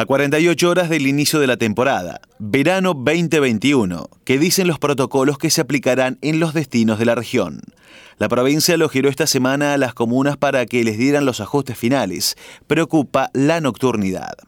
A 48 horas del inicio de la temporada, verano 2021, que dicen los protocolos que se aplicarán en los destinos de la región. La provincia lo giró esta semana a las comunas para que les dieran los ajustes finales. Preocupa la nocturnidad.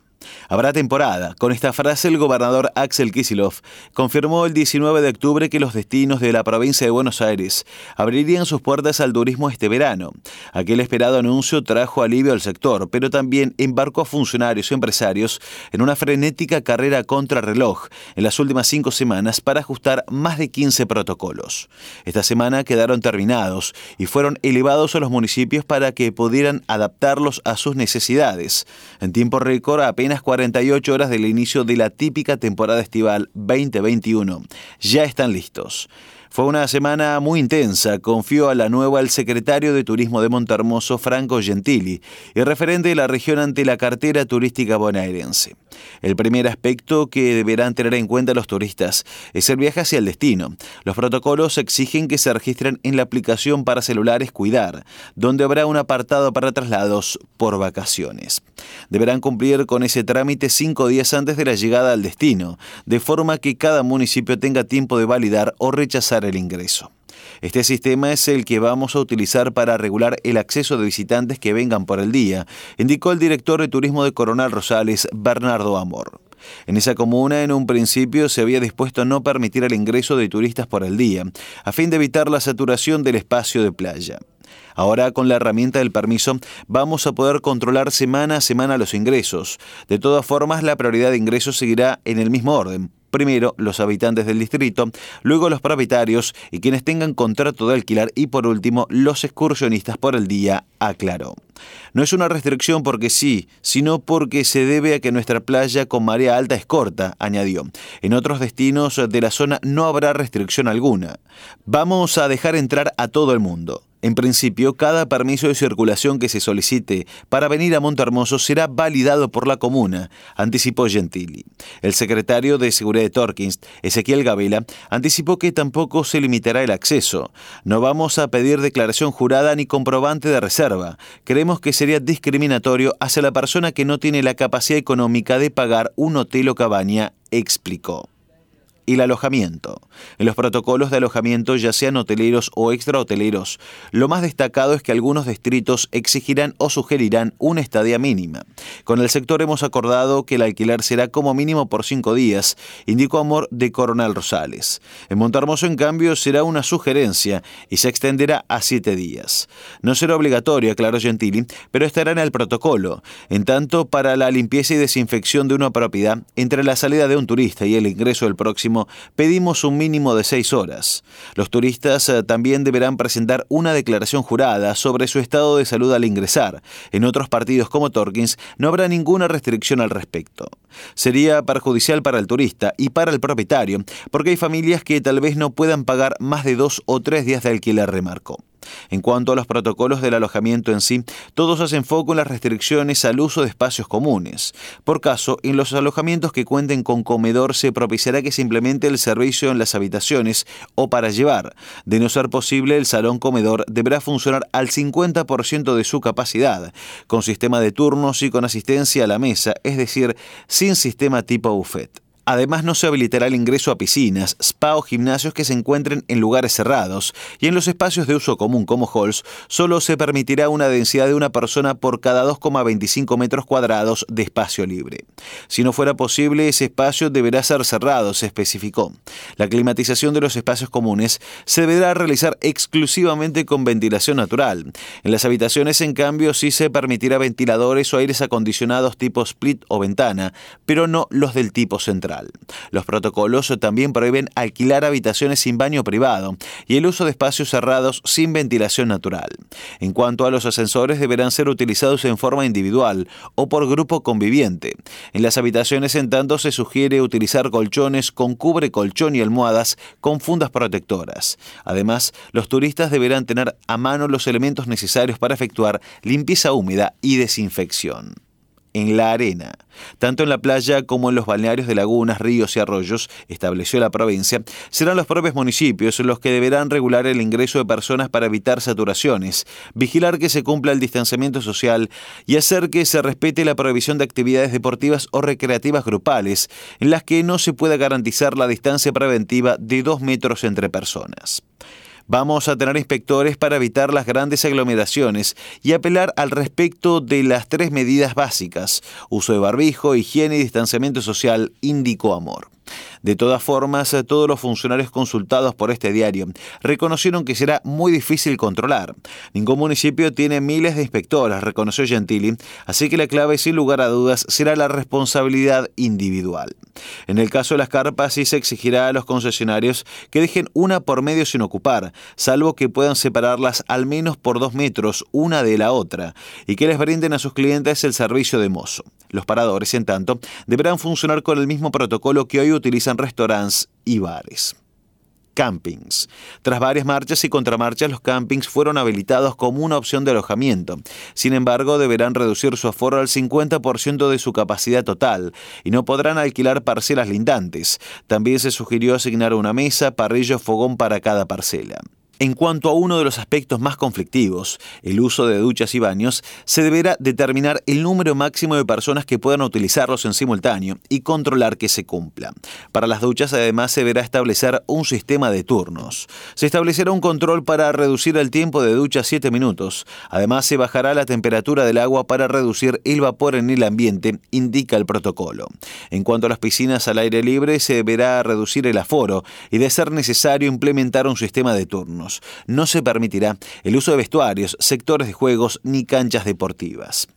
Habrá temporada. Con esta frase el gobernador Axel Kisilov confirmó el 19 de octubre que los destinos de la provincia de Buenos Aires abrirían sus puertas al turismo este verano. Aquel esperado anuncio trajo alivio al sector, pero también embarcó a funcionarios y empresarios en una frenética carrera contra reloj en las últimas cinco semanas para ajustar más de 15 protocolos. Esta semana quedaron terminados y fueron elevados a los municipios para que pudieran adaptarlos a sus necesidades. En tiempo récord apenas 48 horas del inicio de la típica temporada estival 2021. Ya están listos. Fue una semana muy intensa, confió a la nueva el secretario de Turismo de Montermoso, Franco Gentili, y referente de la región ante la cartera turística bonaerense. El primer aspecto que deberán tener en cuenta los turistas es el viaje hacia el destino. Los protocolos exigen que se registren en la aplicación para celulares Cuidar, donde habrá un apartado para traslados por vacaciones. Deberán cumplir con ese trámite cinco días antes de la llegada al destino, de forma que cada municipio tenga tiempo de validar o rechazar el ingreso. Este sistema es el que vamos a utilizar para regular el acceso de visitantes que vengan por el día, indicó el director de turismo de Coronel Rosales, Bernardo Amor. En esa comuna, en un principio, se había dispuesto a no permitir el ingreso de turistas por el día, a fin de evitar la saturación del espacio de playa. Ahora, con la herramienta del permiso, vamos a poder controlar semana a semana los ingresos. De todas formas, la prioridad de ingresos seguirá en el mismo orden primero los habitantes del distrito, luego los propietarios y quienes tengan contrato de alquilar y por último los excursionistas por el día, aclaró. No es una restricción porque sí, sino porque se debe a que nuestra playa con marea alta es corta, añadió. En otros destinos de la zona no habrá restricción alguna. Vamos a dejar entrar a todo el mundo. En principio, cada permiso de circulación que se solicite para venir a Montermoso será validado por la comuna, anticipó Gentili. El secretario de Seguridad de Torkins, Ezequiel Gavela, anticipó que tampoco se limitará el acceso. No vamos a pedir declaración jurada ni comprobante de reserva. Creemos que sería discriminatorio hacia la persona que no tiene la capacidad económica de pagar un hotel o cabaña, explicó el alojamiento. En los protocolos de alojamiento, ya sean hoteleros o extrahoteleros, lo más destacado es que algunos distritos exigirán o sugerirán una estadía mínima. Con el sector hemos acordado que el alquiler será como mínimo por cinco días, indicó Amor de Coronel Rosales. En Montermoso, en cambio, será una sugerencia y se extenderá a siete días. No será obligatorio, aclaró Gentili, pero estará en el protocolo. En tanto, para la limpieza y desinfección de una propiedad, entre la salida de un turista y el ingreso del próximo pedimos un mínimo de seis horas. Los turistas eh, también deberán presentar una declaración jurada sobre su estado de salud al ingresar. En otros partidos como Torkins no habrá ninguna restricción al respecto. Sería perjudicial para el turista y para el propietario, porque hay familias que tal vez no puedan pagar más de dos o tres días de alquiler, remarcó. En cuanto a los protocolos del alojamiento en sí, todos hacen foco en las restricciones al uso de espacios comunes. Por caso, en los alojamientos que cuenten con comedor se propiciará que se implemente el servicio en las habitaciones o para llevar. De no ser posible, el salón comedor deberá funcionar al 50% de su capacidad, con sistema de turnos y con asistencia a la mesa, es decir, sin sistema tipo buffet. Además, no se habilitará el ingreso a piscinas, spa o gimnasios que se encuentren en lugares cerrados y en los espacios de uso común como halls solo se permitirá una densidad de una persona por cada 2,25 metros cuadrados de espacio libre. Si no fuera posible, ese espacio deberá ser cerrado, se especificó. La climatización de los espacios comunes se deberá realizar exclusivamente con ventilación natural. En las habitaciones, en cambio, sí se permitirá ventiladores o aires acondicionados tipo split o ventana, pero no los del tipo central. Los protocolos también prohíben alquilar habitaciones sin baño privado y el uso de espacios cerrados sin ventilación natural. En cuanto a los ascensores, deberán ser utilizados en forma individual o por grupo conviviente. En las habitaciones, en tanto, se sugiere utilizar colchones con cubre colchón y almohadas con fundas protectoras. Además, los turistas deberán tener a mano los elementos necesarios para efectuar limpieza húmeda y desinfección. En la arena. Tanto en la playa como en los balnearios de lagunas, ríos y arroyos, estableció la provincia, serán los propios municipios los que deberán regular el ingreso de personas para evitar saturaciones, vigilar que se cumpla el distanciamiento social y hacer que se respete la prohibición de actividades deportivas o recreativas grupales, en las que no se pueda garantizar la distancia preventiva de dos metros entre personas. Vamos a tener inspectores para evitar las grandes aglomeraciones y apelar al respecto de las tres medidas básicas, uso de barbijo, higiene y distanciamiento social, indicó Amor. De todas formas, todos los funcionarios consultados por este diario reconocieron que será muy difícil controlar. Ningún municipio tiene miles de inspectoras, reconoció Gentili, así que la clave sin lugar a dudas será la responsabilidad individual. En el caso de las carpas sí se exigirá a los concesionarios que dejen una por medio sin ocupar, salvo que puedan separarlas al menos por dos metros una de la otra, y que les brinden a sus clientes el servicio de mozo. Los paradores, en tanto, deberán funcionar con el mismo protocolo que hoy utilizan restaurantes y bares campings. Tras varias marchas y contramarchas, los campings fueron habilitados como una opción de alojamiento. Sin embargo, deberán reducir su aforo al 50% de su capacidad total y no podrán alquilar parcelas lindantes. También se sugirió asignar una mesa, parrillo, fogón para cada parcela. En cuanto a uno de los aspectos más conflictivos, el uso de duchas y baños, se deberá determinar el número máximo de personas que puedan utilizarlos en simultáneo y controlar que se cumpla. Para las duchas además se deberá establecer un sistema de turnos. Se establecerá un control para reducir el tiempo de ducha a 7 minutos. Además se bajará la temperatura del agua para reducir el vapor en el ambiente, indica el protocolo. En cuanto a las piscinas al aire libre, se deberá reducir el aforo y de ser necesario implementar un sistema de turnos. No se permitirá el uso de vestuarios, sectores de juegos ni canchas deportivas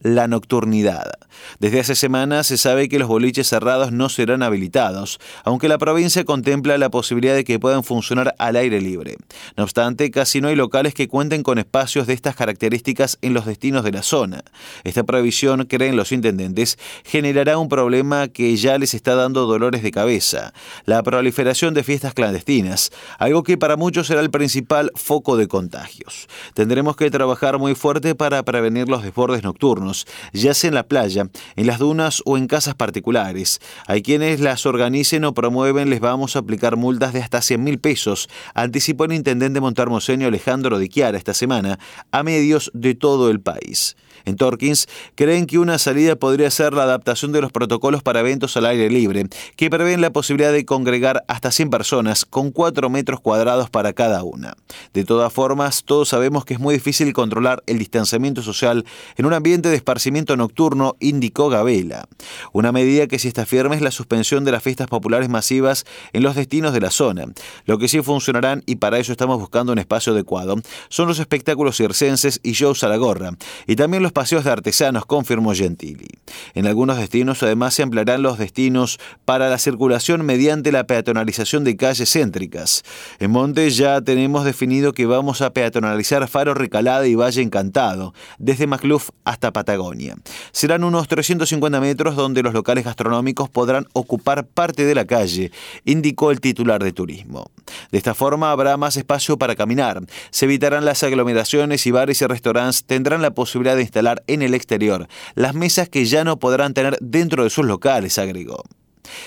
la nocturnidad. Desde hace semanas se sabe que los boliches cerrados no serán habilitados, aunque la provincia contempla la posibilidad de que puedan funcionar al aire libre. No obstante, casi no hay locales que cuenten con espacios de estas características en los destinos de la zona. Esta prohibición, creen los intendentes, generará un problema que ya les está dando dolores de cabeza, la proliferación de fiestas clandestinas, algo que para muchos será el principal foco de contagios. Tendremos que trabajar muy fuerte para prevenir los desbordes nocturnos ya sea en la playa, en las dunas o en casas particulares. Hay quienes las organicen o promueven, les vamos a aplicar multas de hasta 100 mil pesos, anticipó el intendente montarmoseño Alejandro de esta semana a medios de todo el país. En Torkins creen que una salida podría ser la adaptación de los protocolos para eventos al aire libre, que prevén la posibilidad de congregar hasta 100 personas con 4 metros cuadrados para cada una. De todas formas, todos sabemos que es muy difícil controlar el distanciamiento social en un ambiente de esparcimiento nocturno, indicó Gabela. Una medida que si está firme es la suspensión de las fiestas populares masivas en los destinos de la zona. Lo que sí funcionarán, y para eso estamos buscando un espacio adecuado, son los espectáculos circenses y shows a la gorra, y también los paseos de artesanos, confirmó Gentili. En algunos destinos además se ampliarán los destinos para la circulación mediante la peatonalización de calles céntricas. En Montes ya tenemos definido que vamos a peatonalizar Faro Recalada y Valle Encantado, desde Macluf hasta Patagonia. Serán unos 350 metros donde los locales gastronómicos podrán ocupar parte de la calle, indicó el titular de turismo. De esta forma habrá más espacio para caminar, se evitarán las aglomeraciones y bares y restaurantes tendrán la posibilidad de instalar en el exterior las mesas que ya no podrán tener dentro de sus locales, agregó.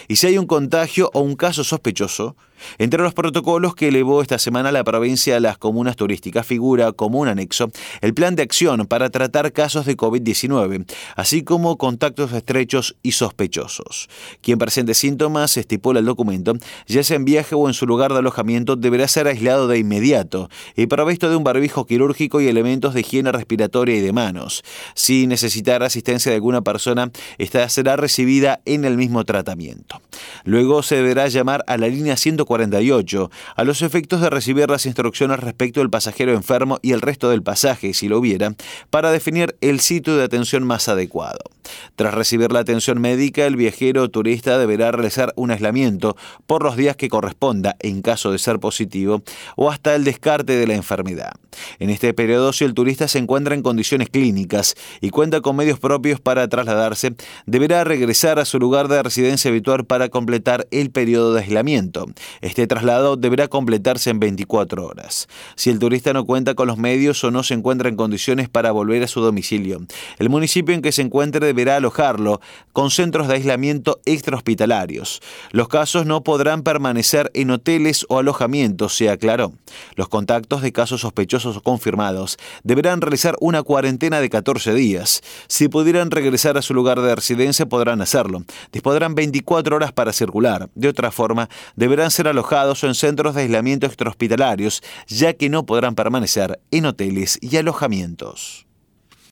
Y si hay un contagio o un caso sospechoso, entre los protocolos que elevó esta semana la provincia a las comunas turísticas figura como un anexo el plan de acción para tratar casos de COVID-19, así como contactos estrechos y sospechosos. Quien presente síntomas, estipula el documento, ya sea en viaje o en su lugar de alojamiento, deberá ser aislado de inmediato y provisto de un barbijo quirúrgico y elementos de higiene respiratoria y de manos. Si necesitara asistencia de alguna persona, esta será recibida en el mismo tratamiento. Luego se deberá llamar a la línea 140 48, a los efectos de recibir las instrucciones respecto del pasajero enfermo y el resto del pasaje, si lo hubiera, para definir el sitio de atención más adecuado. Tras recibir la atención médica, el viajero o turista deberá realizar un aislamiento por los días que corresponda, en caso de ser positivo, o hasta el descarte de la enfermedad. En este periodo, si el turista se encuentra en condiciones clínicas y cuenta con medios propios para trasladarse, deberá regresar a su lugar de residencia habitual para completar el periodo de aislamiento. Este traslado deberá completarse en 24 horas. Si el turista no cuenta con los medios o no se encuentra en condiciones para volver a su domicilio, el municipio en que se encuentre deberá alojarlo con centros de aislamiento extrahospitalarios. Los casos no podrán permanecer en hoteles o alojamientos, se aclaró. Los contactos de casos sospechosos o confirmados deberán realizar una cuarentena de 14 días. Si pudieran regresar a su lugar de residencia, podrán hacerlo. Dispondrán 24 horas para circular. De otra forma, deberán ser alojados en centros de aislamiento extrahospitalarios, ya que no podrán permanecer en hoteles y alojamientos.